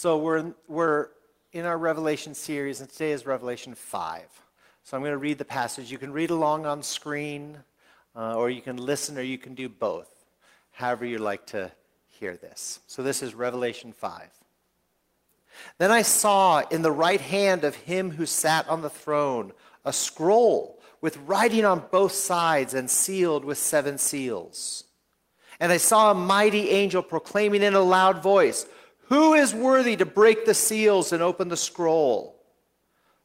So we're in, we're in our Revelation series, and today is Revelation 5. So I'm going to read the passage. You can read along on screen, uh, or you can listen, or you can do both, however you like to hear this. So this is Revelation 5. Then I saw in the right hand of him who sat on the throne a scroll with writing on both sides and sealed with seven seals. And I saw a mighty angel proclaiming in a loud voice, who is worthy to break the seals and open the scroll?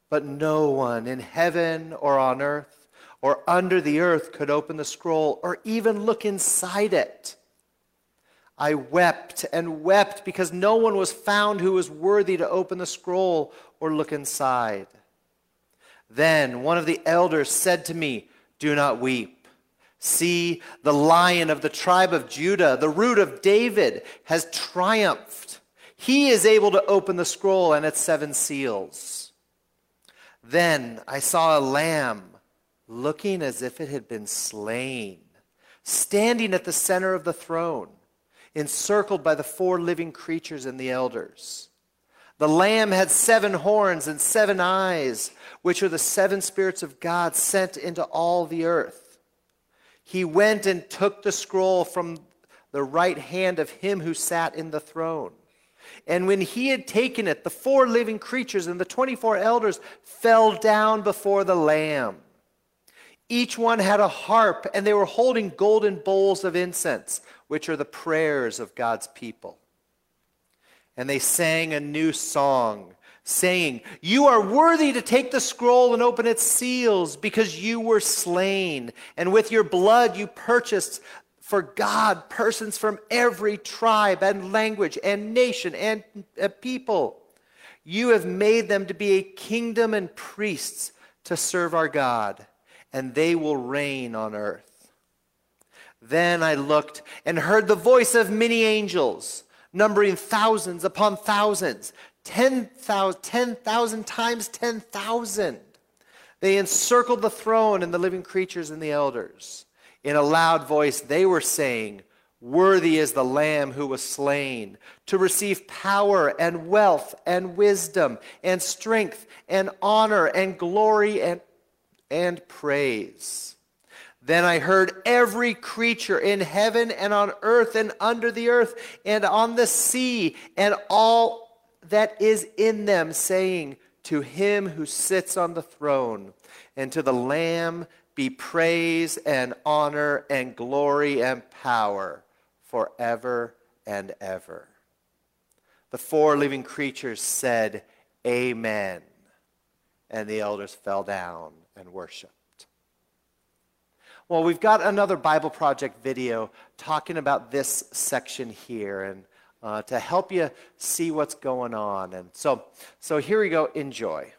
But no one in heaven or on earth or under the earth could open the scroll or even look inside it. I wept and wept because no one was found who was worthy to open the scroll or look inside. Then one of the elders said to me, Do not weep. See, the lion of the tribe of Judah, the root of David, has triumphed. He is able to open the scroll and its seven seals. Then I saw a lamb looking as if it had been slain, standing at the center of the throne, encircled by the four living creatures and the elders. The lamb had seven horns and seven eyes, which are the seven spirits of God sent into all the earth. He went and took the scroll from the right hand of him who sat in the throne. And when he had taken it, the four living creatures and the 24 elders fell down before the Lamb. Each one had a harp, and they were holding golden bowls of incense, which are the prayers of God's people. And they sang a new song, saying, You are worthy to take the scroll and open its seals, because you were slain, and with your blood you purchased for God persons from every tribe and language and nation and uh, people. You have made them to be a kingdom and priests to serve our God, and they will reign on earth. Then I looked and heard the voice of many angels, numbering thousands upon thousands, 10,000 10, times 10,000. They encircled the throne and the living creatures and the elders in a loud voice, they were saying, Worthy is the Lamb who was slain to receive power and wealth and wisdom and strength and honor and glory and, and praise. Then I heard every creature in heaven and on earth and under the earth and on the sea and all that is in them saying, To him who sits on the throne and to the Lamb be praise and honor and glory and power forever and ever. The four living creatures said, Amen. And the elders fell down and worshiped. Well, we've got another Bible Project video talking about this section here and uh, to help you see what's going on. And so, so here we go. Enjoy.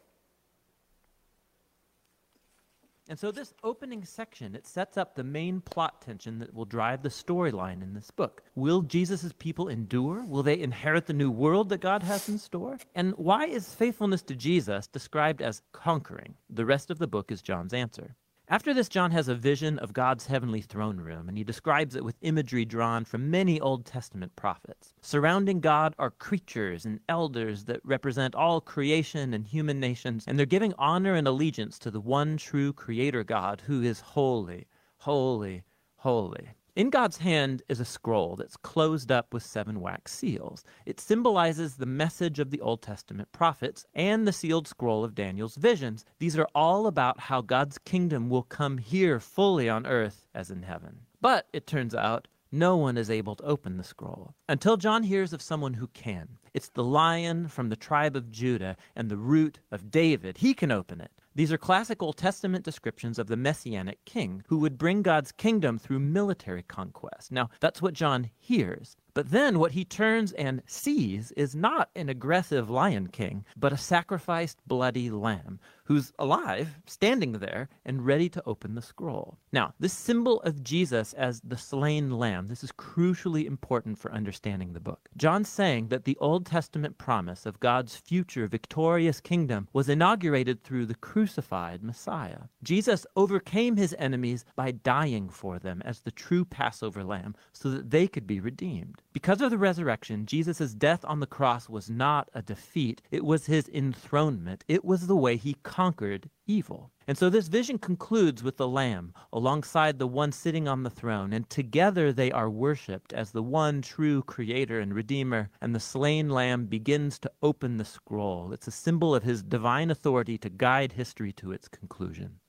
And so this opening section, it sets up the main plot tension that will drive the storyline in this book. Will Jesus' people endure? Will they inherit the new world that God has in store? And why is faithfulness to Jesus described as conquering? The rest of the book is John's answer. After this, John has a vision of God's heavenly throne room, and he describes it with imagery drawn from many Old Testament prophets. Surrounding God are creatures and elders that represent all creation and human nations, and they're giving honor and allegiance to the one true Creator God who is holy, holy, holy. In God's hand is a scroll that's closed up with seven wax seals. It symbolizes the message of the Old Testament prophets and the sealed scroll of Daniel's visions. These are all about how God's kingdom will come here fully on earth as in heaven. But it turns out no one is able to open the scroll until John hears of someone who can. It's the lion from the tribe of Judah and the root of David. He can open it. These are classic Old Testament descriptions of the messianic king who would bring God's kingdom through military conquest. Now, that's what John hears. But then what he turns and sees is not an aggressive lion king, but a sacrificed bloody lamb who's alive, standing there, and ready to open the scroll. Now, this symbol of Jesus as the slain lamb, this is crucially important for understanding the book. John's saying that the Old Testament promise of God's future victorious kingdom was inaugurated through the crucified Messiah. Jesus overcame his enemies by dying for them as the true Passover lamb so that they could be redeemed. Because of the resurrection, Jesus' death on the cross was not a defeat, it was his enthronement. It was the way he conquered evil. And so this vision concludes with the Lamb alongside the one sitting on the throne, and together they are worshiped as the one true Creator and Redeemer, and the slain Lamb begins to open the scroll. It's a symbol of his divine authority to guide history to its conclusion.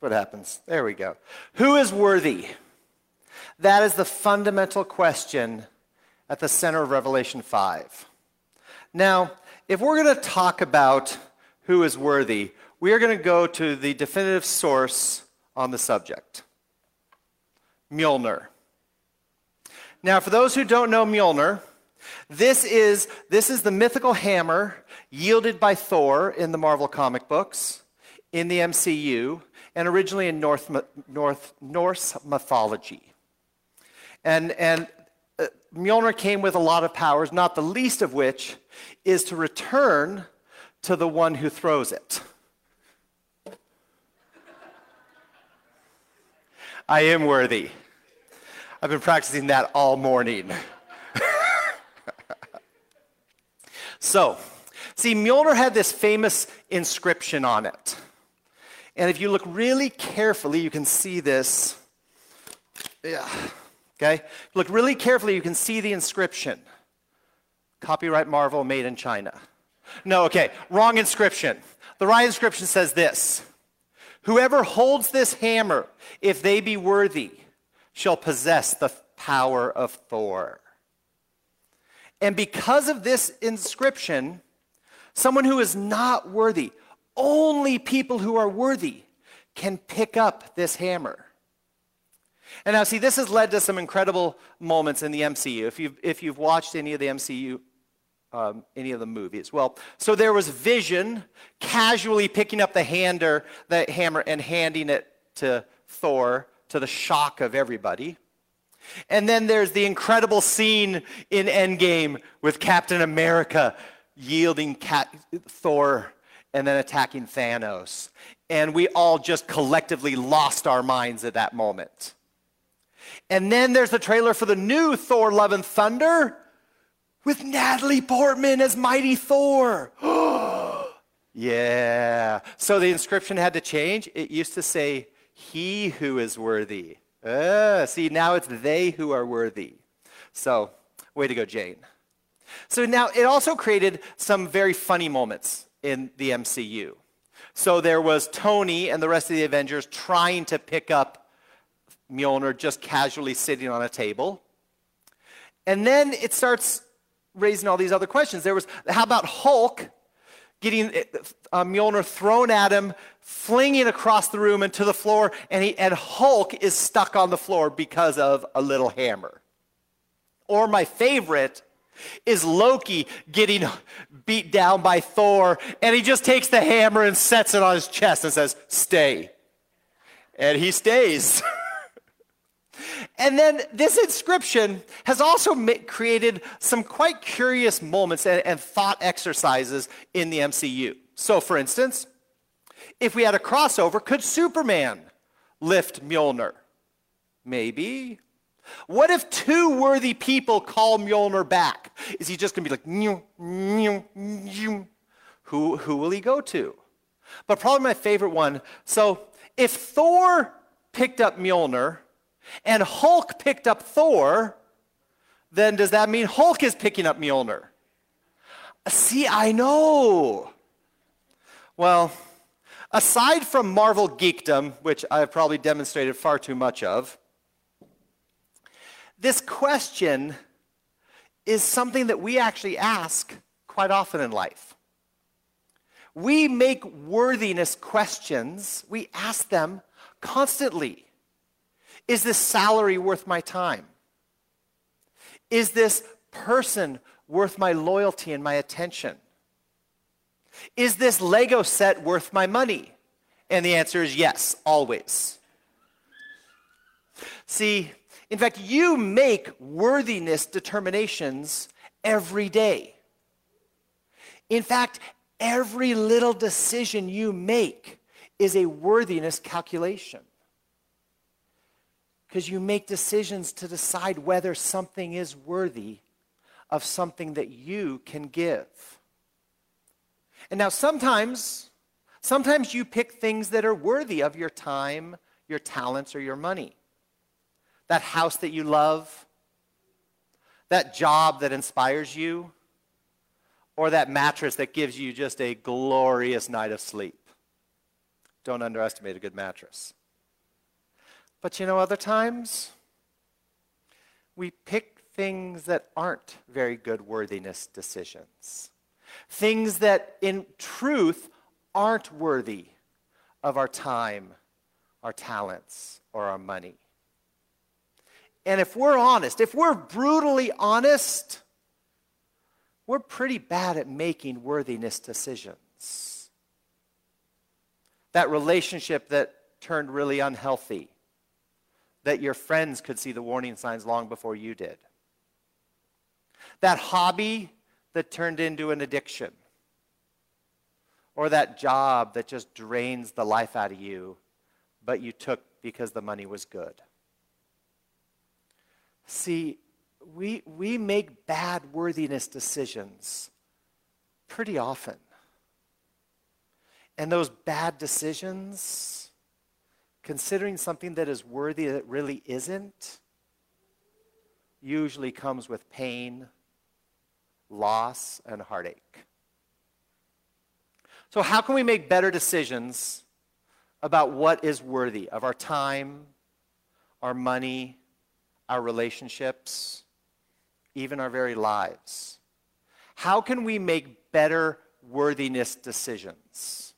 What happens. There we go. Who is worthy? That is the fundamental question at the center of Revelation 5. Now, if we're going to talk about who is worthy, we are going to go to the definitive source on the subject Mjolnir. Now, for those who don't know Mjolnir, this is, this is the mythical hammer yielded by Thor in the Marvel comic books, in the MCU, and originally in North, North, Norse mythology. And, and uh, Mjolnir came with a lot of powers, not the least of which is to return to the one who throws it. I am worthy. I've been practicing that all morning. so, see, Mjolnir had this famous inscription on it. And if you look really carefully, you can see this. Yeah. Okay? Look really carefully, you can see the inscription. Copyright Marvel made in China. No, okay, wrong inscription. The right inscription says this Whoever holds this hammer, if they be worthy, shall possess the power of Thor. And because of this inscription, someone who is not worthy, only people who are worthy can pick up this hammer. And now, see, this has led to some incredible moments in the MCU. If you've, if you've watched any of the MCU, um, any of the movies. Well, so there was Vision casually picking up the hander, the hammer and handing it to Thor to the shock of everybody. And then there's the incredible scene in Endgame with Captain America yielding Cat- Thor and then attacking Thanos. And we all just collectively lost our minds at that moment. And then there's the trailer for the new Thor Love and Thunder with Natalie Portman as Mighty Thor. yeah. So the inscription had to change. It used to say, He who is worthy. Uh, see, now it's they who are worthy. So, way to go, Jane. So now it also created some very funny moments in the MCU. So there was Tony and the rest of the Avengers trying to pick up Mjolnir just casually sitting on a table. And then it starts raising all these other questions. There was, how about Hulk getting uh, Mjolnir thrown at him, flinging across the room and to the floor, and, he, and Hulk is stuck on the floor because of a little hammer. Or my favorite, is Loki getting beat down by Thor, and he just takes the hammer and sets it on his chest and says, Stay. And he stays. and then this inscription has also created some quite curious moments and, and thought exercises in the MCU. So, for instance, if we had a crossover, could Superman lift Mjolnir? Maybe. What if two worthy people call Mjolnir back? Is he just going to be like? Who, who will he go to? But probably my favorite one. So if Thor picked up Mjolnir and Hulk picked up Thor, then does that mean Hulk is picking up Mjolnir? See, I know. Well, aside from Marvel geekdom, which I've probably demonstrated far too much of, this question is something that we actually ask quite often in life. We make worthiness questions, we ask them constantly. Is this salary worth my time? Is this person worth my loyalty and my attention? Is this Lego set worth my money? And the answer is yes, always. See, In fact, you make worthiness determinations every day. In fact, every little decision you make is a worthiness calculation. Because you make decisions to decide whether something is worthy of something that you can give. And now sometimes, sometimes you pick things that are worthy of your time, your talents, or your money. That house that you love, that job that inspires you, or that mattress that gives you just a glorious night of sleep. Don't underestimate a good mattress. But you know, other times, we pick things that aren't very good worthiness decisions. Things that, in truth, aren't worthy of our time, our talents, or our money. And if we're honest, if we're brutally honest, we're pretty bad at making worthiness decisions. That relationship that turned really unhealthy, that your friends could see the warning signs long before you did. That hobby that turned into an addiction. Or that job that just drains the life out of you, but you took because the money was good. See, we, we make bad worthiness decisions pretty often. And those bad decisions, considering something that is worthy that really isn't, usually comes with pain loss, and heartache. So, how can we make better decisions about what is worthy of our time, our money, our relationships, even our very lives? How can we make better worthiness decisions?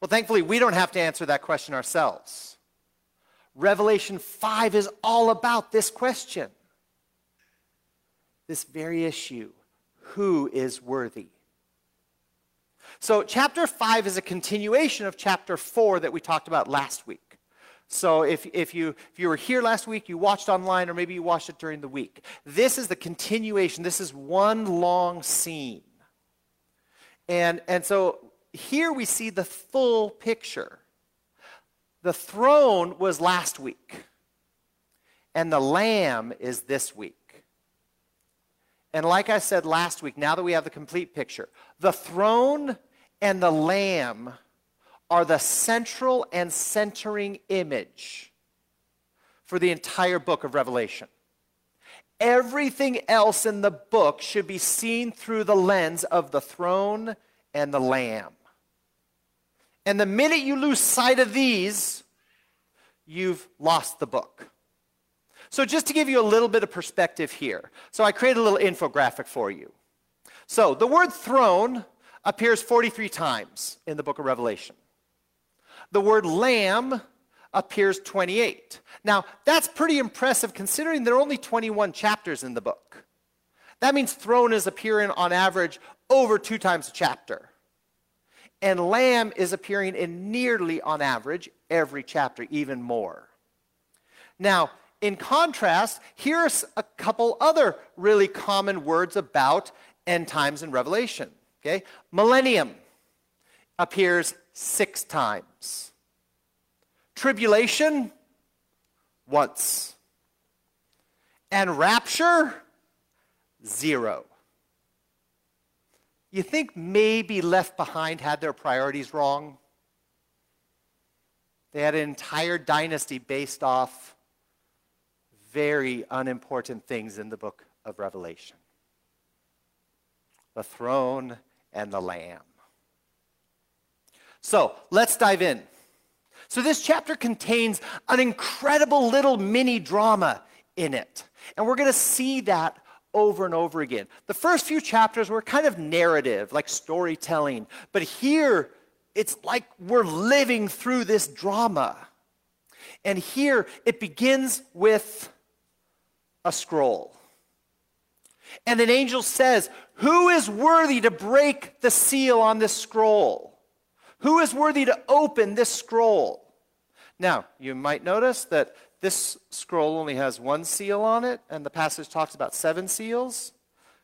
Well, thankfully, we don't have to answer that question ourselves. Revelation 5 is all about this question this very issue who is worthy? So, chapter 5 is a continuation of chapter 4 that we talked about last week. So, if, if, you, if you were here last week, you watched online, or maybe you watched it during the week, this is the continuation. This is one long scene. And, and so, here we see the full picture. The throne was last week, and the lamb is this week. And like I said last week, now that we have the complete picture, the throne and the lamb are the central and centering image for the entire book of Revelation. Everything else in the book should be seen through the lens of the throne and the lamb. And the minute you lose sight of these, you've lost the book. So, just to give you a little bit of perspective here, so I created a little infographic for you. So, the word throne appears 43 times in the book of Revelation. The word lamb appears 28. Now, that's pretty impressive considering there are only 21 chapters in the book. That means throne is appearing on average over two times a chapter. And lamb is appearing in nearly on average every chapter, even more. Now, in contrast, here's a couple other really common words about end times in Revelation. Okay? Millennium appears six times. Tribulation, once. And rapture, zero. You think maybe Left Behind had their priorities wrong? They had an entire dynasty based off very unimportant things in the book of Revelation the throne and the Lamb. So let's dive in. So, this chapter contains an incredible little mini drama in it. And we're going to see that over and over again. The first few chapters were kind of narrative, like storytelling. But here, it's like we're living through this drama. And here, it begins with a scroll. And an angel says, Who is worthy to break the seal on this scroll? Who is worthy to open this scroll? Now, you might notice that this scroll only has one seal on it, and the passage talks about seven seals,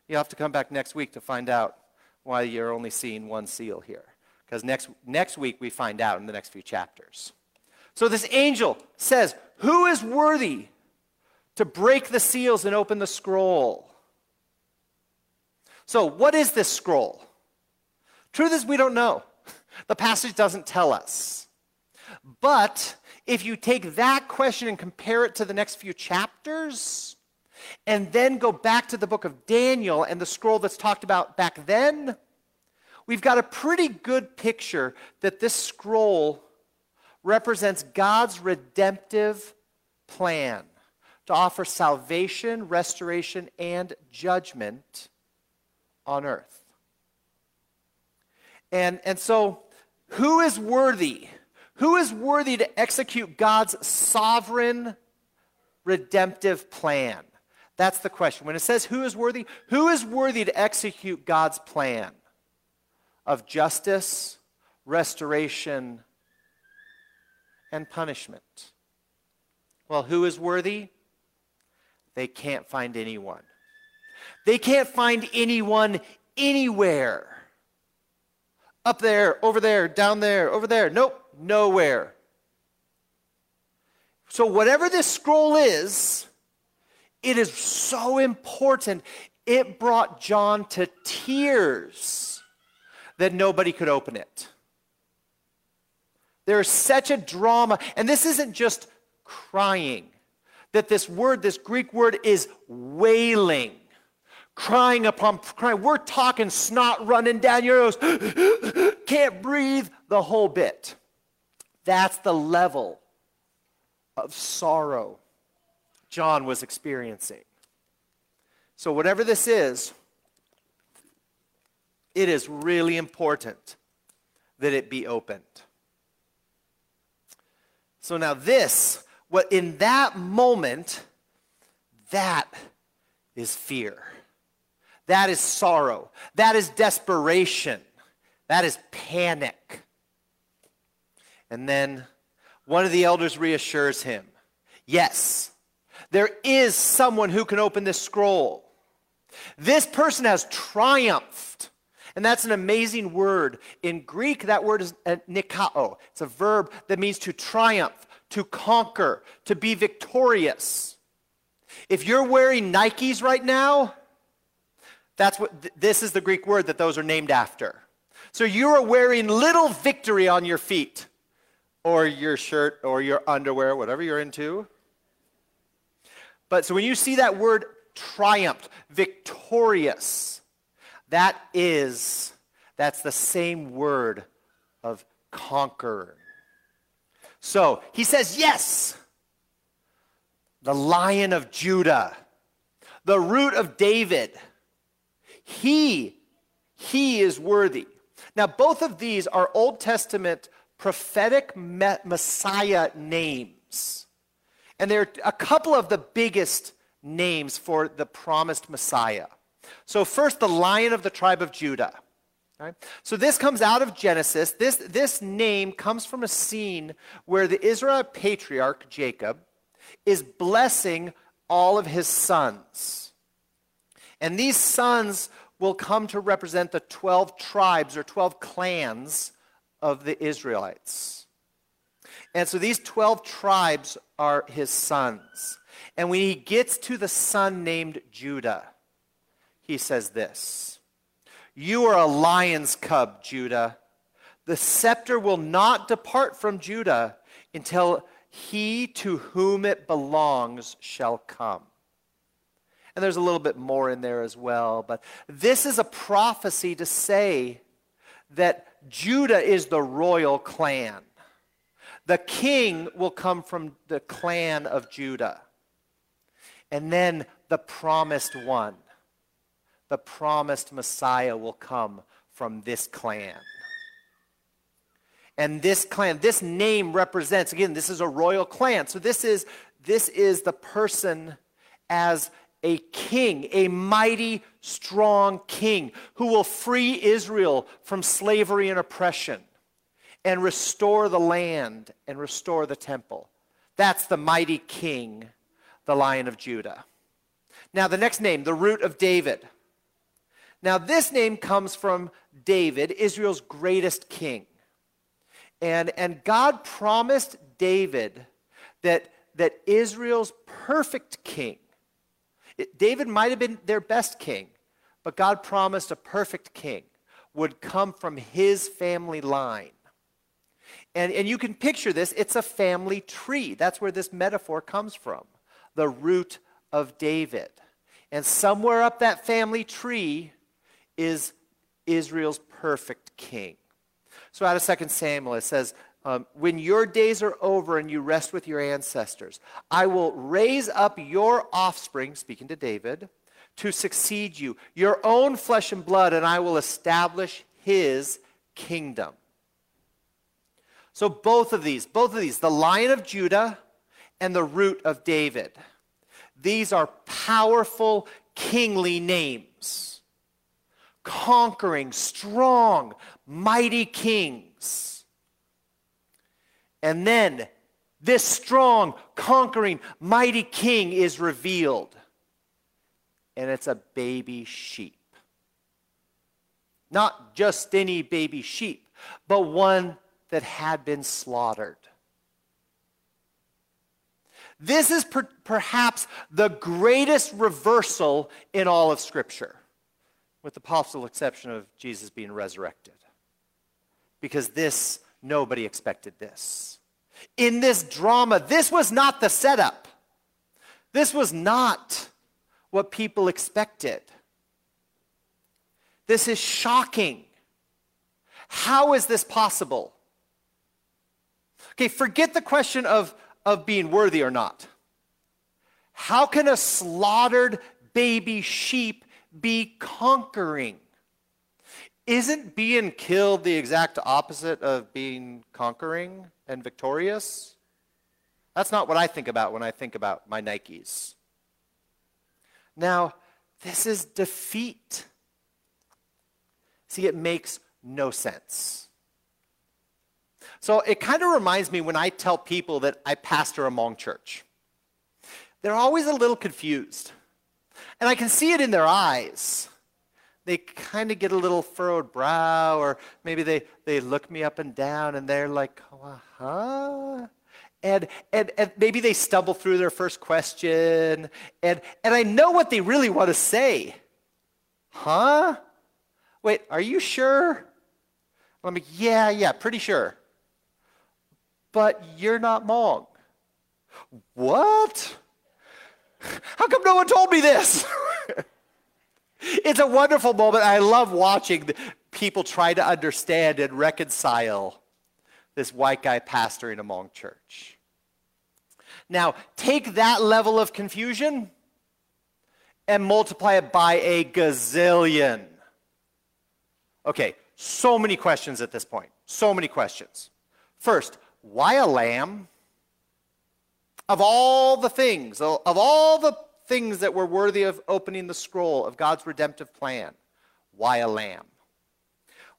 you have to come back next week to find out why you're only seeing one seal here. Because next, next week we find out in the next few chapters. So this angel says, Who is worthy to break the seals and open the scroll? So, what is this scroll? Truth is, we don't know. The passage doesn't tell us. But if you take that question and compare it to the next few chapters, and then go back to the book of Daniel and the scroll that's talked about back then, we've got a pretty good picture that this scroll represents God's redemptive plan to offer salvation, restoration, and judgment on earth. And, and so, who is worthy? Who is worthy to execute God's sovereign redemptive plan? That's the question. When it says who is worthy, who is worthy to execute God's plan of justice, restoration, and punishment? Well, who is worthy? They can't find anyone. They can't find anyone anywhere. Up there, over there, down there, over there. Nope, nowhere. So, whatever this scroll is, it is so important. It brought John to tears that nobody could open it. There is such a drama, and this isn't just crying, that this word, this Greek word, is wailing crying upon crying. We're talking snot running down your nose, can't breathe the whole bit. That's the level of sorrow John was experiencing. So, whatever this is, it is really important that it be opened. So, now this, what in that moment, that is fear. That is sorrow. That is desperation. That is panic. And then one of the elders reassures him yes, there is someone who can open this scroll. This person has triumphed. And that's an amazing word. In Greek, that word is uh, nikao. It's a verb that means to triumph, to conquer, to be victorious. If you're wearing Nikes right now, that's what th- this is the Greek word that those are named after. So you are wearing little victory on your feet, or your shirt, or your underwear, whatever you're into. But so when you see that word triumphed, victorious, that is, that's the same word of conqueror. So he says, Yes, the lion of Judah, the root of David, he, he is worthy. Now, both of these are Old Testament prophetic Messiah names. And they're a couple of the biggest names for the promised Messiah. So, first, the lion of the tribe of Judah. Right? So, this comes out of Genesis. This, this name comes from a scene where the Israel patriarch, Jacob, is blessing all of his sons. And these sons will come to represent the 12 tribes or 12 clans of the Israelites. And so these 12 tribes are his sons. And when he gets to the son named Judah, he says this You are a lion's cub, Judah. The scepter will not depart from Judah until he to whom it belongs shall come. And there's a little bit more in there as well. But this is a prophecy to say that Judah is the royal clan. The king will come from the clan of Judah. And then the promised one, the promised Messiah will come from this clan. And this clan, this name represents, again, this is a royal clan. So this is, this is the person as a king, a mighty, strong king who will free Israel from slavery and oppression and restore the land and restore the temple. That's the mighty king, the lion of Judah. Now, the next name, the root of David. Now, this name comes from David, Israel's greatest king. And, and God promised David that, that Israel's perfect king, David might have been their best king, but God promised a perfect king would come from his family line. And, and you can picture this, it's a family tree. That's where this metaphor comes from the root of David. And somewhere up that family tree is Israel's perfect king. So out of 2 Samuel, it says, um, When your days are over and you rest with your ancestors, I will raise up your offspring, speaking to David, to succeed you, your own flesh and blood, and I will establish his kingdom. So both of these, both of these, the lion of Judah and the root of David, these are powerful kingly names. Conquering, strong, mighty kings. And then this strong, conquering, mighty king is revealed and it's a baby sheep. Not just any baby sheep, but one that had been slaughtered. This is per- perhaps the greatest reversal in all of Scripture, with the possible exception of Jesus being resurrected. Because this, nobody expected this. In this drama, this was not the setup. This was not what people expected. This is shocking. How is this possible? Okay, forget the question of, of being worthy or not. How can a slaughtered baby sheep be conquering? Isn't being killed the exact opposite of being conquering and victorious? That's not what I think about when I think about my Nikes. Now, this is defeat. See, it makes no sense. So it kind of reminds me when I tell people that I pastor a Hmong church. They're always a little confused. And I can see it in their eyes. They kind of get a little furrowed brow, or maybe they, they look me up and down and they're like, huh? And, and, and maybe they stumble through their first question. And, and I know what they really want to say. Huh? Wait, are you sure? I'm like, yeah, yeah, pretty sure. But you're not Hmong. What? How come no one told me this? it's a wonderful moment. I love watching people try to understand and reconcile this white guy pastoring a Hmong church. Now, take that level of confusion and multiply it by a gazillion. Okay, so many questions at this point. So many questions. First, why a lamb? Of all the things, of all the things that were worthy of opening the scroll of God's redemptive plan, why a lamb?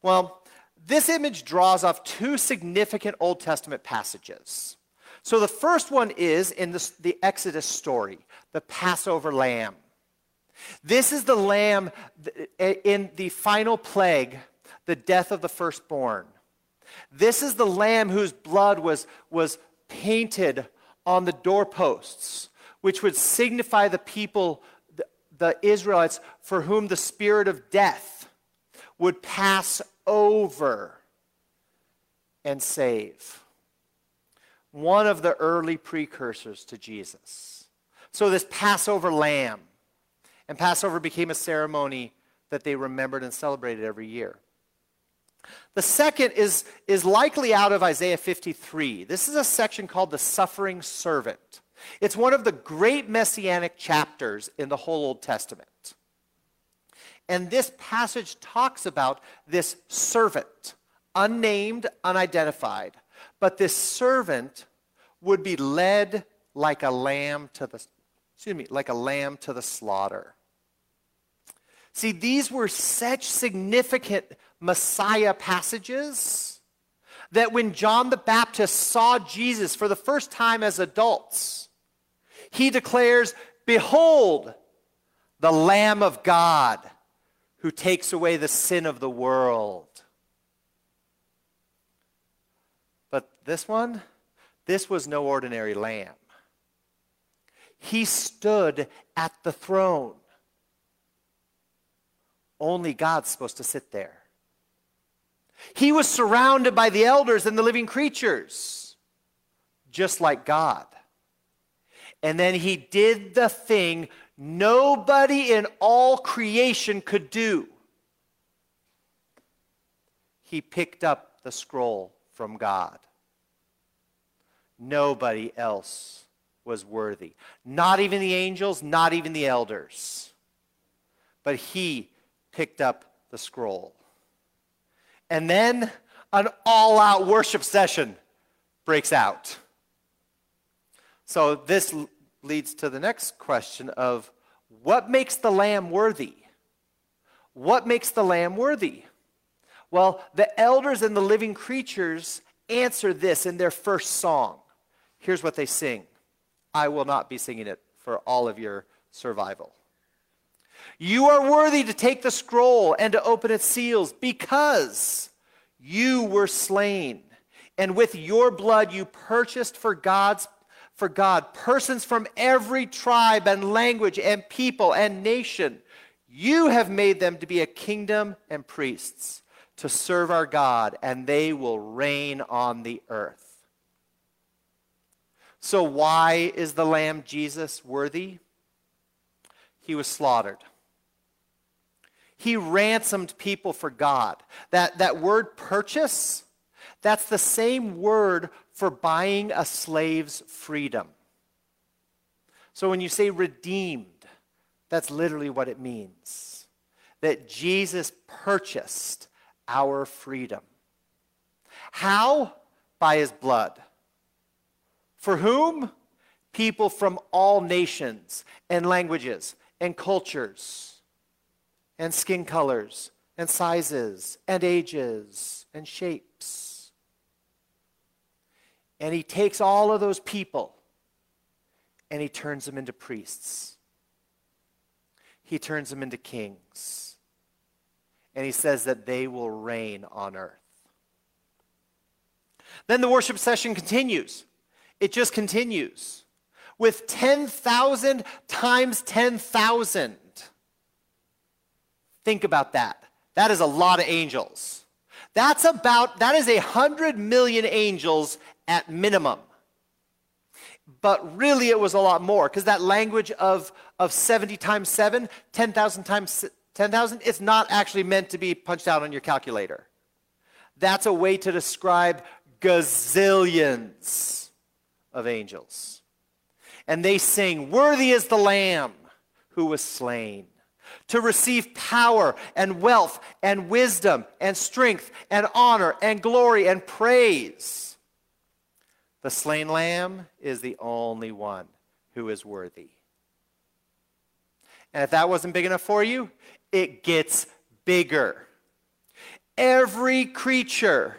Well, this image draws off two significant Old Testament passages. So the first one is in the, the Exodus story, the Passover lamb. This is the lamb in the final plague, the death of the firstborn. This is the lamb whose blood was, was painted on the doorposts, which would signify the people, the, the Israelites, for whom the spirit of death would pass over and save. One of the early precursors to Jesus. So, this Passover lamb, and Passover became a ceremony that they remembered and celebrated every year. The second is, is likely out of Isaiah 53. This is a section called the Suffering Servant. It's one of the great messianic chapters in the whole Old Testament. And this passage talks about this servant, unnamed, unidentified. But this servant would be led like a lamb to the excuse me, like a lamb to the slaughter. See, these were such significant Messiah passages that when John the Baptist saw Jesus for the first time as adults, he declares, Behold, the Lamb of God who takes away the sin of the world. But this one, this was no ordinary lamb. He stood at the throne. Only God's supposed to sit there. He was surrounded by the elders and the living creatures, just like God. And then he did the thing nobody in all creation could do. He picked up the scroll from God. Nobody else was worthy. Not even the angels, not even the elders. But he picked up the scroll. And then an all out worship session breaks out. So this leads to the next question of what makes the lamb worthy? What makes the lamb worthy? Well, the elders and the living creatures answer this in their first song. Here's what they sing. I will not be singing it for all of your survival. You are worthy to take the scroll and to open its seals because you were slain. And with your blood you purchased for God's for God persons from every tribe and language and people and nation. You have made them to be a kingdom and priests to serve our God, and they will reign on the earth. So, why is the Lamb Jesus worthy? He was slaughtered. He ransomed people for God. That, that word purchase, that's the same word for buying a slave's freedom. So when you say redeemed, that's literally what it means. That Jesus purchased our freedom. How? By his blood. For whom? People from all nations and languages and cultures and skin colors and sizes and ages and shapes. And he takes all of those people and he turns them into priests. He turns them into kings. And he says that they will reign on earth. Then the worship session continues. It just continues with 10,000 times 10,000. Think about that. That is a lot of angels. That's about, that is a hundred million angels at minimum. But really, it was a lot more because that language of, of 70 times 7, 10,000 times 10,000, it's not actually meant to be punched out on your calculator. That's a way to describe gazillions of angels. And they sing, Worthy is the Lamb who was slain to receive power and wealth and wisdom and strength and honor and glory and praise. The slain lamb is the only one who is worthy. And if that wasn't big enough for you, it gets bigger. Every creature,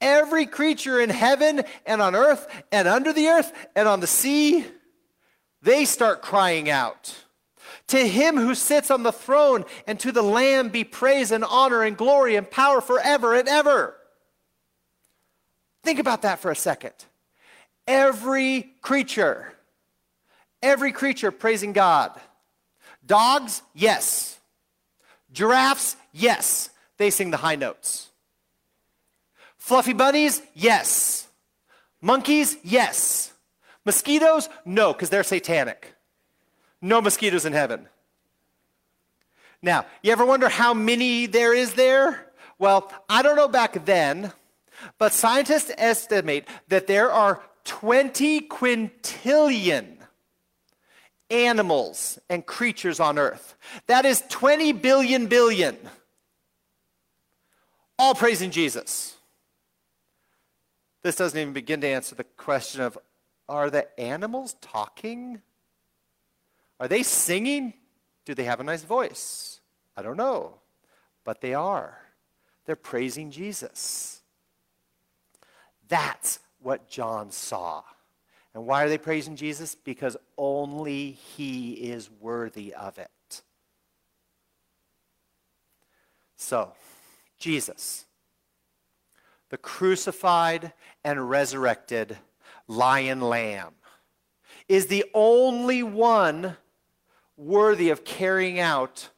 every creature in heaven and on earth and under the earth and on the sea, they start crying out. To him who sits on the throne and to the Lamb be praise and honor and glory and power forever and ever. Think about that for a second. Every creature, every creature praising God. Dogs, yes. Giraffes, yes. They sing the high notes. Fluffy bunnies, yes. Monkeys, yes. Mosquitoes, no, because they're satanic. No mosquitoes in heaven. Now, you ever wonder how many there is there? Well, I don't know back then, but scientists estimate that there are 20 quintillion animals and creatures on earth. That is 20 billion billion. All praising Jesus. This doesn't even begin to answer the question of are the animals talking? Are they singing? Do they have a nice voice? I don't know. But they are. They're praising Jesus. That's what John saw. And why are they praising Jesus? Because only he is worthy of it. So, Jesus, the crucified and resurrected lion lamb, is the only one worthy of carrying out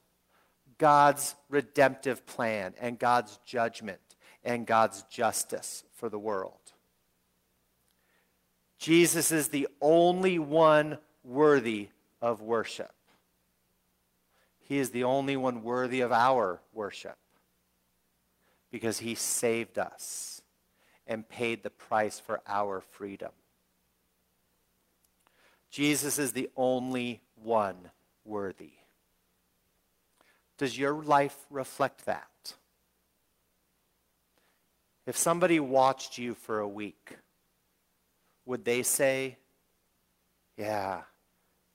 God's redemptive plan and God's judgment and God's justice for the world. Jesus is the only one worthy of worship. He is the only one worthy of our worship because he saved us and paid the price for our freedom. Jesus is the only one worthy. Does your life reflect that? If somebody watched you for a week, would they say, Yeah,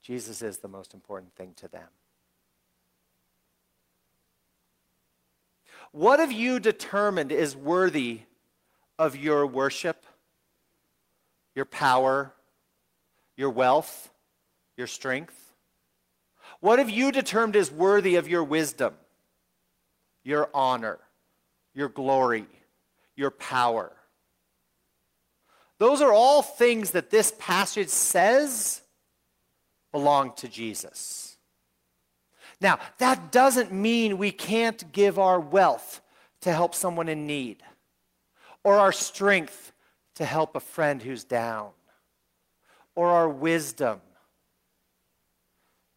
Jesus is the most important thing to them? What have you determined is worthy of your worship, your power, your wealth, your strength? What have you determined is worthy of your wisdom, your honor, your glory, your power? Those are all things that this passage says belong to Jesus. Now, that doesn't mean we can't give our wealth to help someone in need, or our strength to help a friend who's down, or our wisdom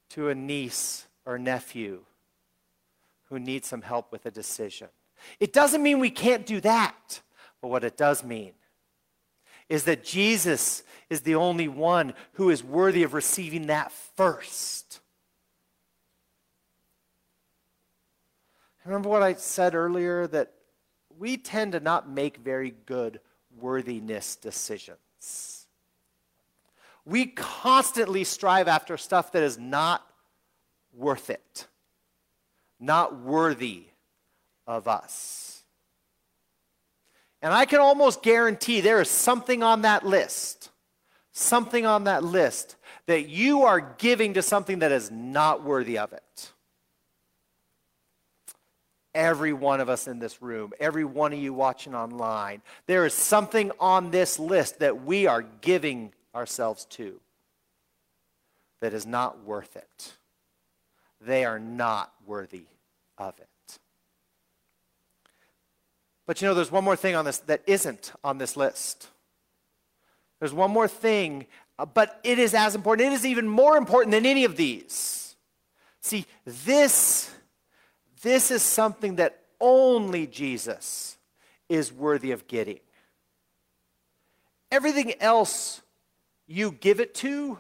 to a niece or nephew who needs some help with a decision. It doesn't mean we can't do that, but what it does mean is that Jesus is the only one who is worthy of receiving that first. Remember what I said earlier that we tend to not make very good worthiness decisions. We constantly strive after stuff that is not worth it, not worthy of us. And I can almost guarantee there is something on that list, something on that list that you are giving to something that is not worthy of it every one of us in this room, every one of you watching online. There is something on this list that we are giving ourselves to that is not worth it. They are not worthy of it. But you know, there's one more thing on this that isn't on this list. There's one more thing, uh, but it is as important. It is even more important than any of these. See, this this is something that only Jesus is worthy of getting. Everything else you give it to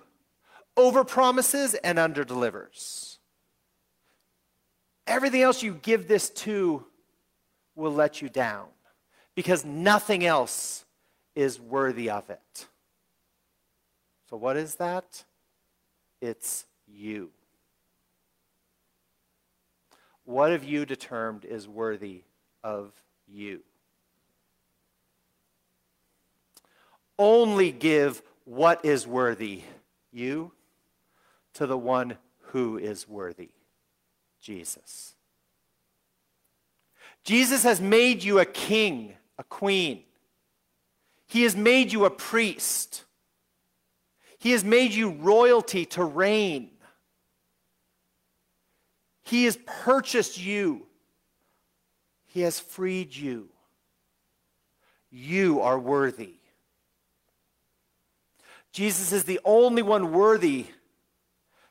overpromises and underdelivers. Everything else you give this to will let you down because nothing else is worthy of it. So, what is that? It's you. What have you determined is worthy of you? Only give what is worthy, you, to the one who is worthy, Jesus. Jesus has made you a king, a queen. He has made you a priest. He has made you royalty to reign. He has purchased you, He has freed you. You are worthy. Jesus is the only one worthy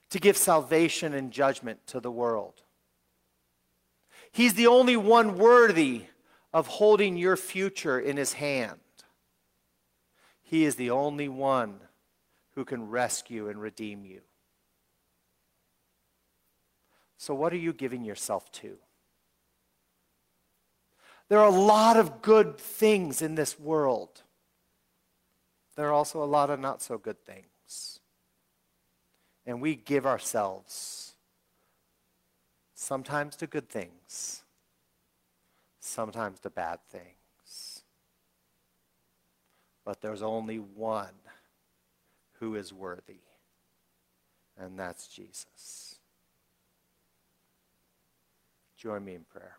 to give salvation and judgment to the world. He's the only one worthy of holding your future in his hand. He is the only one who can rescue and redeem you. So, what are you giving yourself to? There are a lot of good things in this world. There are also a lot of not so good things. And we give ourselves sometimes to good things, sometimes to bad things. But there's only one who is worthy, and that's Jesus. Join me in prayer.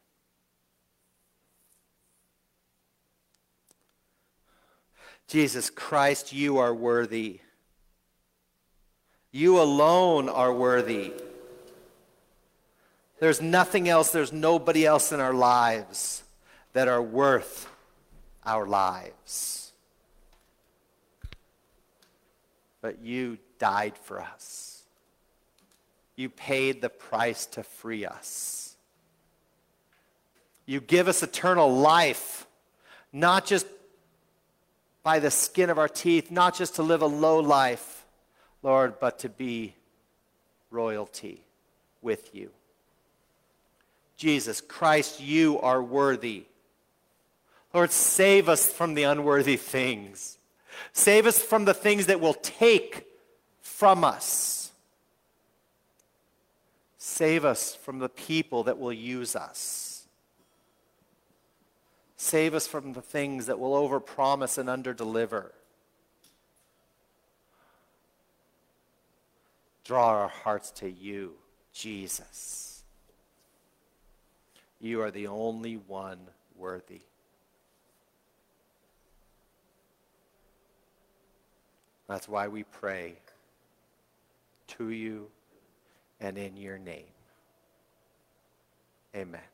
Jesus Christ, you are worthy. You alone are worthy. There's nothing else, there's nobody else in our lives that are worth our lives. But you died for us. You paid the price to free us. You give us eternal life, not just by the skin of our teeth, not just to live a low life, Lord, but to be royalty with you. Jesus Christ, you are worthy. Lord, save us from the unworthy things. Save us from the things that will take from us. Save us from the people that will use us. Save us from the things that will overpromise and underdeliver. Draw our hearts to you, Jesus. You are the only one worthy. That's why we pray to you and in your name. Amen.